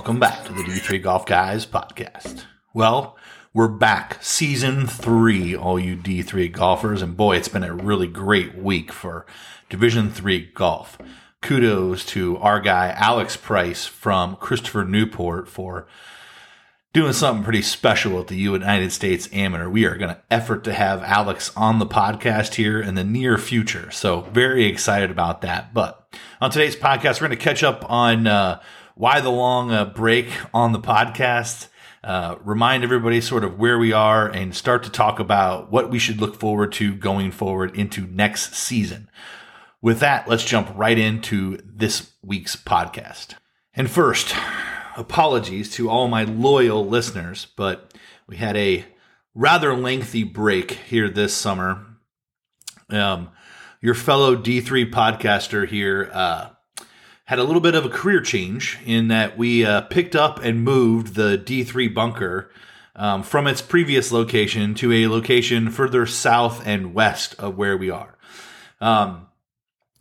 Welcome back to the D3 Golf Guys podcast. Well, we're back, season three, all you D3 golfers, and boy, it's been a really great week for Division Three golf. Kudos to our guy Alex Price from Christopher Newport for doing something pretty special at the United States Amateur. We are going to effort to have Alex on the podcast here in the near future. So very excited about that. But on today's podcast, we're going to catch up on uh, why the long uh, break on the podcast. Uh, remind everybody sort of where we are and start to talk about what we should look forward to going forward into next season. With that, let's jump right into this week's podcast. And first, apologies to all my loyal listeners, but we had a rather lengthy break here this summer. Um, your fellow D3 podcaster here uh, had a little bit of a career change in that we uh, picked up and moved the D3 bunker um, from its previous location to a location further south and west of where we are. Um,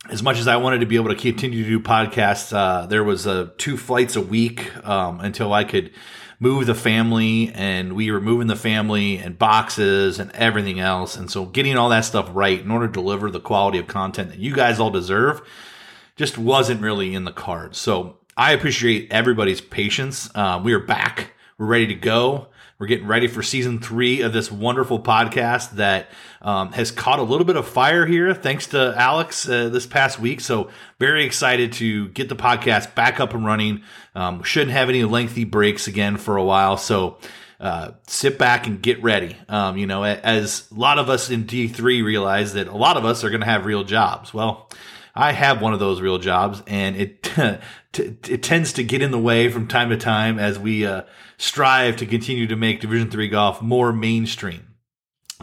as much as I wanted to be able to continue to do podcasts, uh, there was uh, two flights a week um, until I could move the family, and we were moving the family and boxes and everything else. And so, getting all that stuff right in order to deliver the quality of content that you guys all deserve just wasn't really in the cards. So I appreciate everybody's patience. Uh, we are back. We're ready to go. We're getting ready for season three of this wonderful podcast that um, has caught a little bit of fire here, thanks to Alex uh, this past week. So, very excited to get the podcast back up and running. Um, shouldn't have any lengthy breaks again for a while. So, uh, sit back and get ready. Um, you know, as a lot of us in D3 realize that a lot of us are going to have real jobs. Well, I have one of those real jobs, and it t- it tends to get in the way from time to time as we uh, strive to continue to make Division Three golf more mainstream.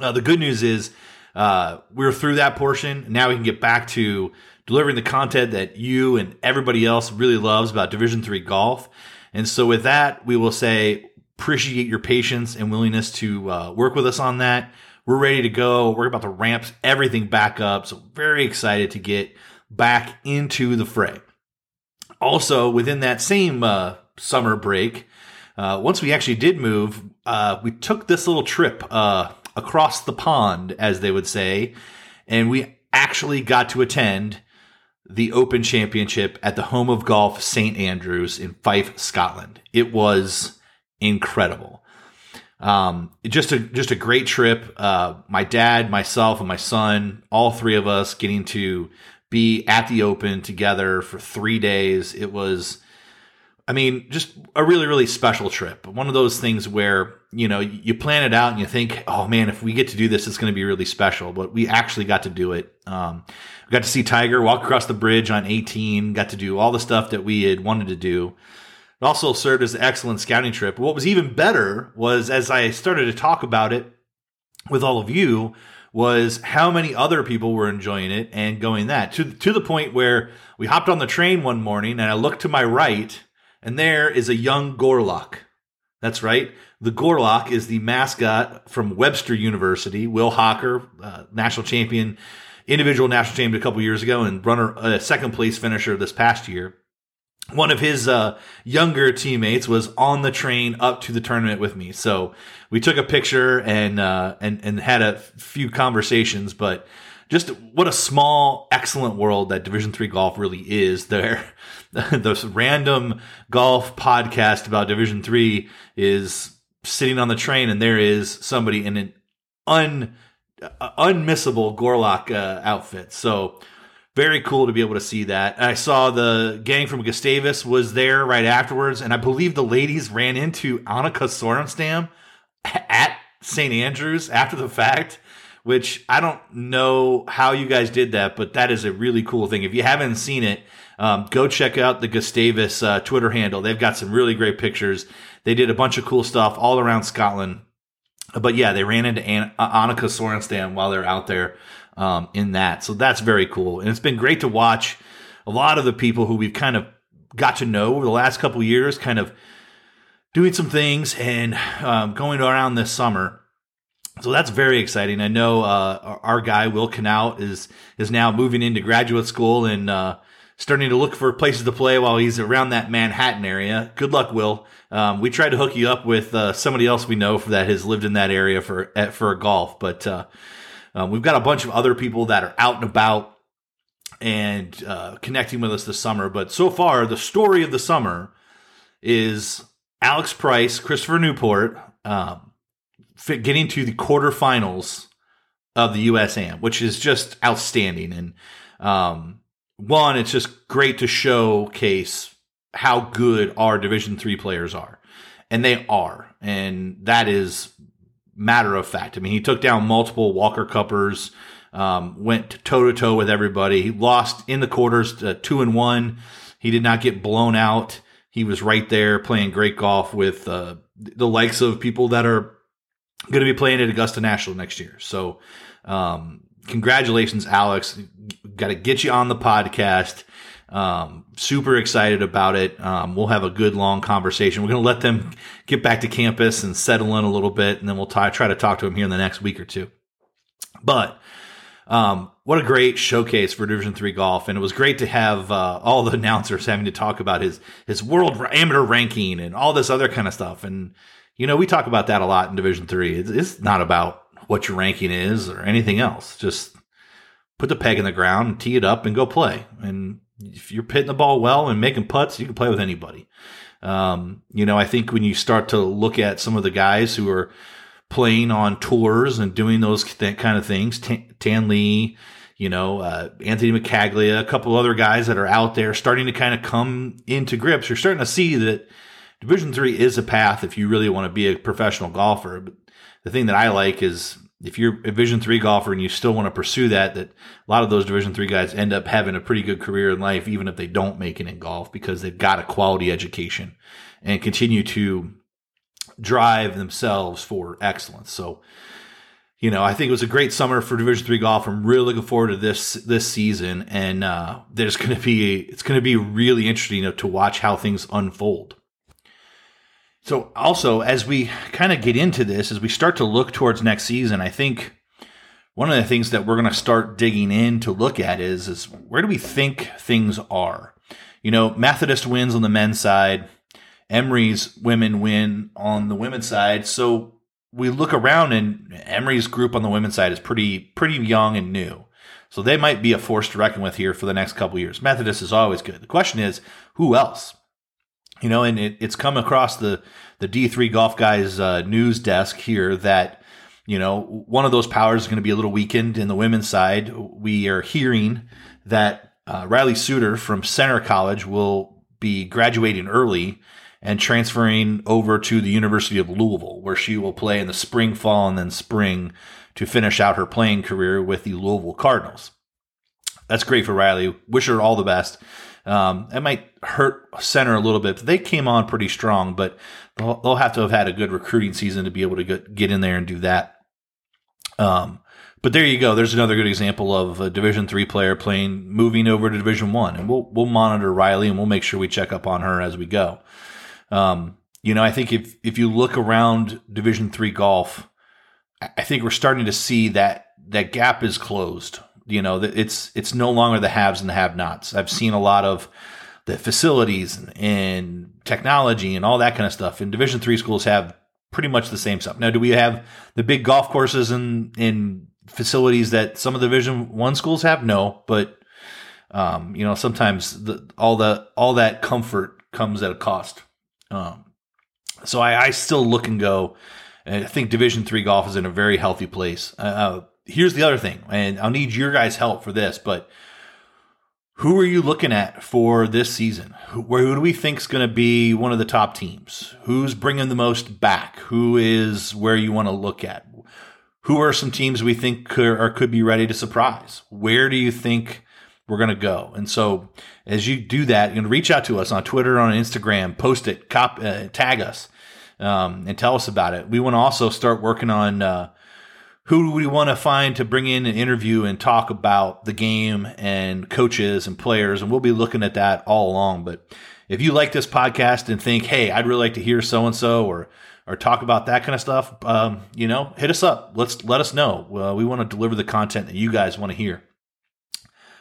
Uh, the good news is uh, we're through that portion. Now we can get back to delivering the content that you and everybody else really loves about Division Three golf. And so, with that, we will say appreciate your patience and willingness to uh, work with us on that. We're ready to go. We're about to ramp everything back up. So, very excited to get back into the fray. Also, within that same uh, summer break, uh, once we actually did move, uh, we took this little trip uh, across the pond, as they would say, and we actually got to attend the Open Championship at the home of golf, St. Andrews in Fife, Scotland. It was incredible. Um, just a just a great trip. Uh, my dad, myself, and my son, all three of us getting to be at the Open together for three days. It was, I mean, just a really, really special trip. One of those things where, you know, you plan it out and you think, oh man, if we get to do this, it's going to be really special. But we actually got to do it. Um, we got to see Tiger walk across the bridge on 18, got to do all the stuff that we had wanted to do. It also served as an excellent scouting trip. What was even better was as I started to talk about it with all of you, was how many other people were enjoying it and going that to to the point where we hopped on the train one morning and I looked to my right and there is a young Gorlok. That's right. The Gorlok is the mascot from Webster University. Will Hocker, uh, national champion, individual national champion a couple years ago, and runner, uh, second place finisher this past year one of his uh, younger teammates was on the train up to the tournament with me. So we took a picture and uh, and and had a few conversations. But just what a small, excellent world that Division Three golf really is. There, this random golf podcast about Division Three is sitting on the train, and there is somebody in an un uh, unmissable Gorlok uh, outfit. So very cool to be able to see that. I saw the gang from Gustavus was there right afterwards, and I believe the ladies ran into Annika Sorenstam at St. Andrews after the fact, which I don't know how you guys did that, but that is a really cool thing. If you haven't seen it, um, go check out the Gustavus uh, Twitter handle. They've got some really great pictures. They did a bunch of cool stuff all around Scotland. But yeah, they ran into An- Annika Sorenstam while they're out there um, in that. So that's very cool. And it's been great to watch a lot of the people who we've kind of got to know over the last couple years, kind of doing some things and um, going around this summer. So that's very exciting. I know uh, our guy Will Knaut is is now moving into graduate school and uh, starting to look for places to play while he's around that Manhattan area. Good luck, Will. Um, we tried to hook you up with uh, somebody else we know that has lived in that area for for golf, but uh, um, we've got a bunch of other people that are out and about and uh, connecting with us this summer. But so far, the story of the summer is Alex Price, Christopher Newport, um, getting to the quarterfinals of the USAM, which is just outstanding. And um, one, it's just great to showcase how good our Division three players are, and they are, and that is matter of fact. I mean, he took down multiple Walker Cuppers, um, went toe to toe with everybody. He lost in the quarters, uh, two and one. He did not get blown out. He was right there playing great golf with uh, the likes of people that are going to be playing at Augusta National next year. So, um, congratulations, Alex. Got to get you on the podcast. Um, super excited about it. Um, we'll have a good long conversation. We're going to let them get back to campus and settle in a little bit, and then we'll t- try to talk to them here in the next week or two. But um, what a great showcase for Division Three golf, and it was great to have uh, all the announcers having to talk about his his world amateur ranking and all this other kind of stuff. And you know, we talk about that a lot in Division Three. It's, it's not about what your ranking is or anything else. Just put the peg in the ground tee it up and go play. And if you're hitting the ball well and making putts, you can play with anybody. Um, you know, I think when you start to look at some of the guys who are playing on tours and doing those kind of things, Tan Lee, you know, uh, Anthony McCaglia, a couple other guys that are out there starting to kind of come into grips. You're starting to see that Division three is a path if you really want to be a professional golfer. But the thing that I like is if you're a Division three golfer and you still want to pursue that, that a lot of those Division three guys end up having a pretty good career in life, even if they don't make it in golf, because they've got a quality education and continue to drive themselves for excellence. So, you know, I think it was a great summer for Division three golf. I'm really looking forward to this this season, and uh, there's going to be it's going to be really interesting to watch how things unfold. So, also, as we kind of get into this, as we start to look towards next season, I think one of the things that we're going to start digging in to look at is, is where do we think things are? You know, Methodist wins on the men's side, Emory's women win on the women's side. So we look around and Emory's group on the women's side is pretty pretty young and new. So they might be a force to reckon with here for the next couple years. Methodist is always good. The question is, who else? You know, and it, it's come across the the D three golf guys uh, news desk here that you know one of those powers is going to be a little weakened in the women's side. We are hearing that uh, Riley Suter from Centre College will be graduating early and transferring over to the University of Louisville, where she will play in the spring, fall, and then spring to finish out her playing career with the Louisville Cardinals. That's great for Riley. Wish her all the best. Um, it might hurt Centre a little bit, but they came on pretty strong. But they'll, they'll have to have had a good recruiting season to be able to get, get in there and do that. Um, but there you go. There's another good example of a Division three player playing, moving over to Division one, and we'll we'll monitor Riley and we'll make sure we check up on her as we go. Um, you know, I think if if you look around Division three golf, I think we're starting to see that that gap is closed. You know, it's it's no longer the haves and the have-nots. I've seen a lot of the facilities and, and technology and all that kind of stuff. And Division three schools have pretty much the same stuff. Now, do we have the big golf courses and in facilities that some of the Division one schools have? No, but um, you know, sometimes the, all the all that comfort comes at a cost. Um, so I, I, still look and go. I think Division three golf is in a very healthy place. Uh, uh here's the other thing, and I'll need your guys' help for this, but who are you looking at for this season? Who, who do we think is going to be one of the top teams? Who's bringing the most back? Who is where you want to look at? Who are some teams we think could, or could be ready to surprise? Where do you think we're going to go? And so, as you do that, you can reach out to us on Twitter, on Instagram, post it, cop, uh, tag us, um, and tell us about it. We want to also start working on uh, who do we want to find to bring in an interview and talk about the game and coaches and players? And we'll be looking at that all along. But if you like this podcast and think, hey, I'd really like to hear so and so or or talk about that kind of stuff, um, you know, hit us up. Let's let us know. Uh, we want to deliver the content that you guys want to hear.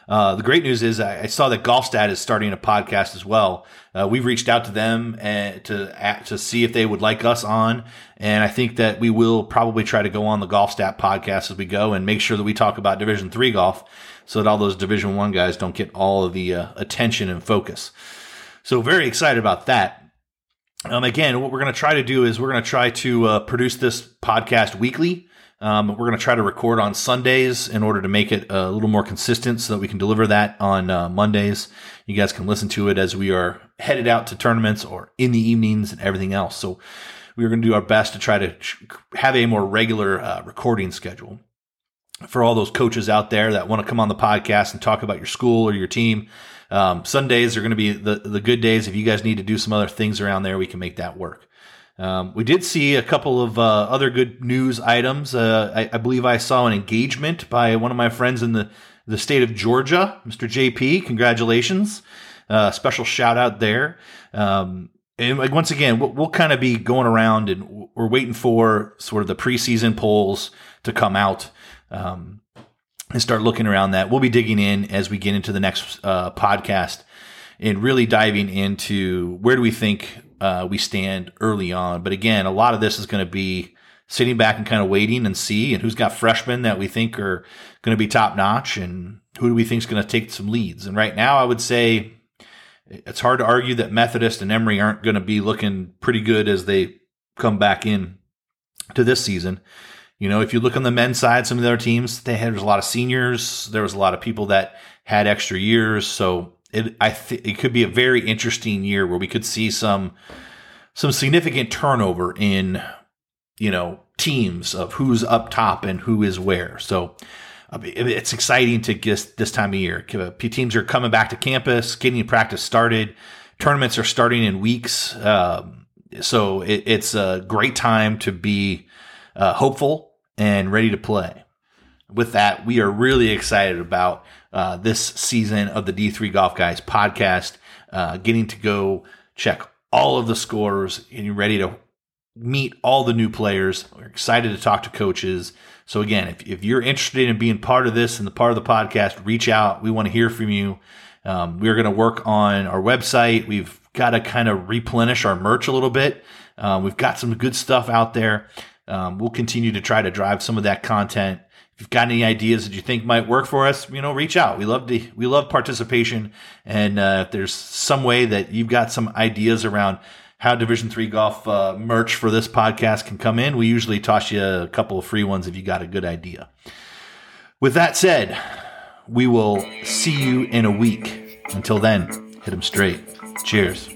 Uh, the great news is I, I, saw that Golfstat is starting a podcast as well. Uh, we've reached out to them and to to see if they would like us on, and I think that we will probably try to go on the Golfstat podcast as we go and make sure that we talk about Division three golf, so that all those Division one guys don't get all of the uh, attention and focus. So very excited about that. Um, again, what we're going to try to do is we're going to try to uh, produce this podcast weekly. Um, we're going to try to record on Sundays in order to make it a little more consistent so that we can deliver that on uh, Mondays. You guys can listen to it as we are headed out to tournaments or in the evenings and everything else. So we're going to do our best to try to have a more regular uh, recording schedule. For all those coaches out there that want to come on the podcast and talk about your school or your team, um, Sundays are going to be the, the good days. If you guys need to do some other things around there, we can make that work. Um, we did see a couple of uh, other good news items. Uh, I, I, believe I saw an engagement by one of my friends in the, the state of Georgia, Mr. JP. Congratulations. Uh, special shout out there. Um, and like, once again, we'll, we'll kind of be going around and we're waiting for sort of the preseason polls to come out. Um, and start looking around that. We'll be digging in as we get into the next uh, podcast and really diving into where do we think uh, we stand early on. But again, a lot of this is going to be sitting back and kind of waiting and see and who's got freshmen that we think are going to be top notch and who do we think is going to take some leads. And right now, I would say it's hard to argue that Methodist and Emory aren't going to be looking pretty good as they come back in to this season. You know, if you look on the men's side, some of the other teams, they had there was a lot of seniors. There was a lot of people that had extra years. So it I th- it could be a very interesting year where we could see some some significant turnover in you know teams of who's up top and who is where. So it's exciting to get this time of year. Teams are coming back to campus, getting practice started. Tournaments are starting in weeks, um, so it, it's a great time to be uh, hopeful and ready to play. With that, we are really excited about uh, this season of the D3 Golf Guys podcast, uh, getting to go check all of the scores and you're ready to meet all the new players. We're excited to talk to coaches. So again, if, if you're interested in being part of this and the part of the podcast, reach out. We want to hear from you. Um, we're going to work on our website. We've got to kind of replenish our merch a little bit. Um, we've got some good stuff out there. Um, we'll continue to try to drive some of that content if you've got any ideas that you think might work for us, you know, reach out. We love to, we love participation. And, uh, if there's some way that you've got some ideas around how Division three golf, uh, merch for this podcast can come in, we usually toss you a couple of free ones if you got a good idea. With that said, we will see you in a week. Until then, hit them straight. Cheers.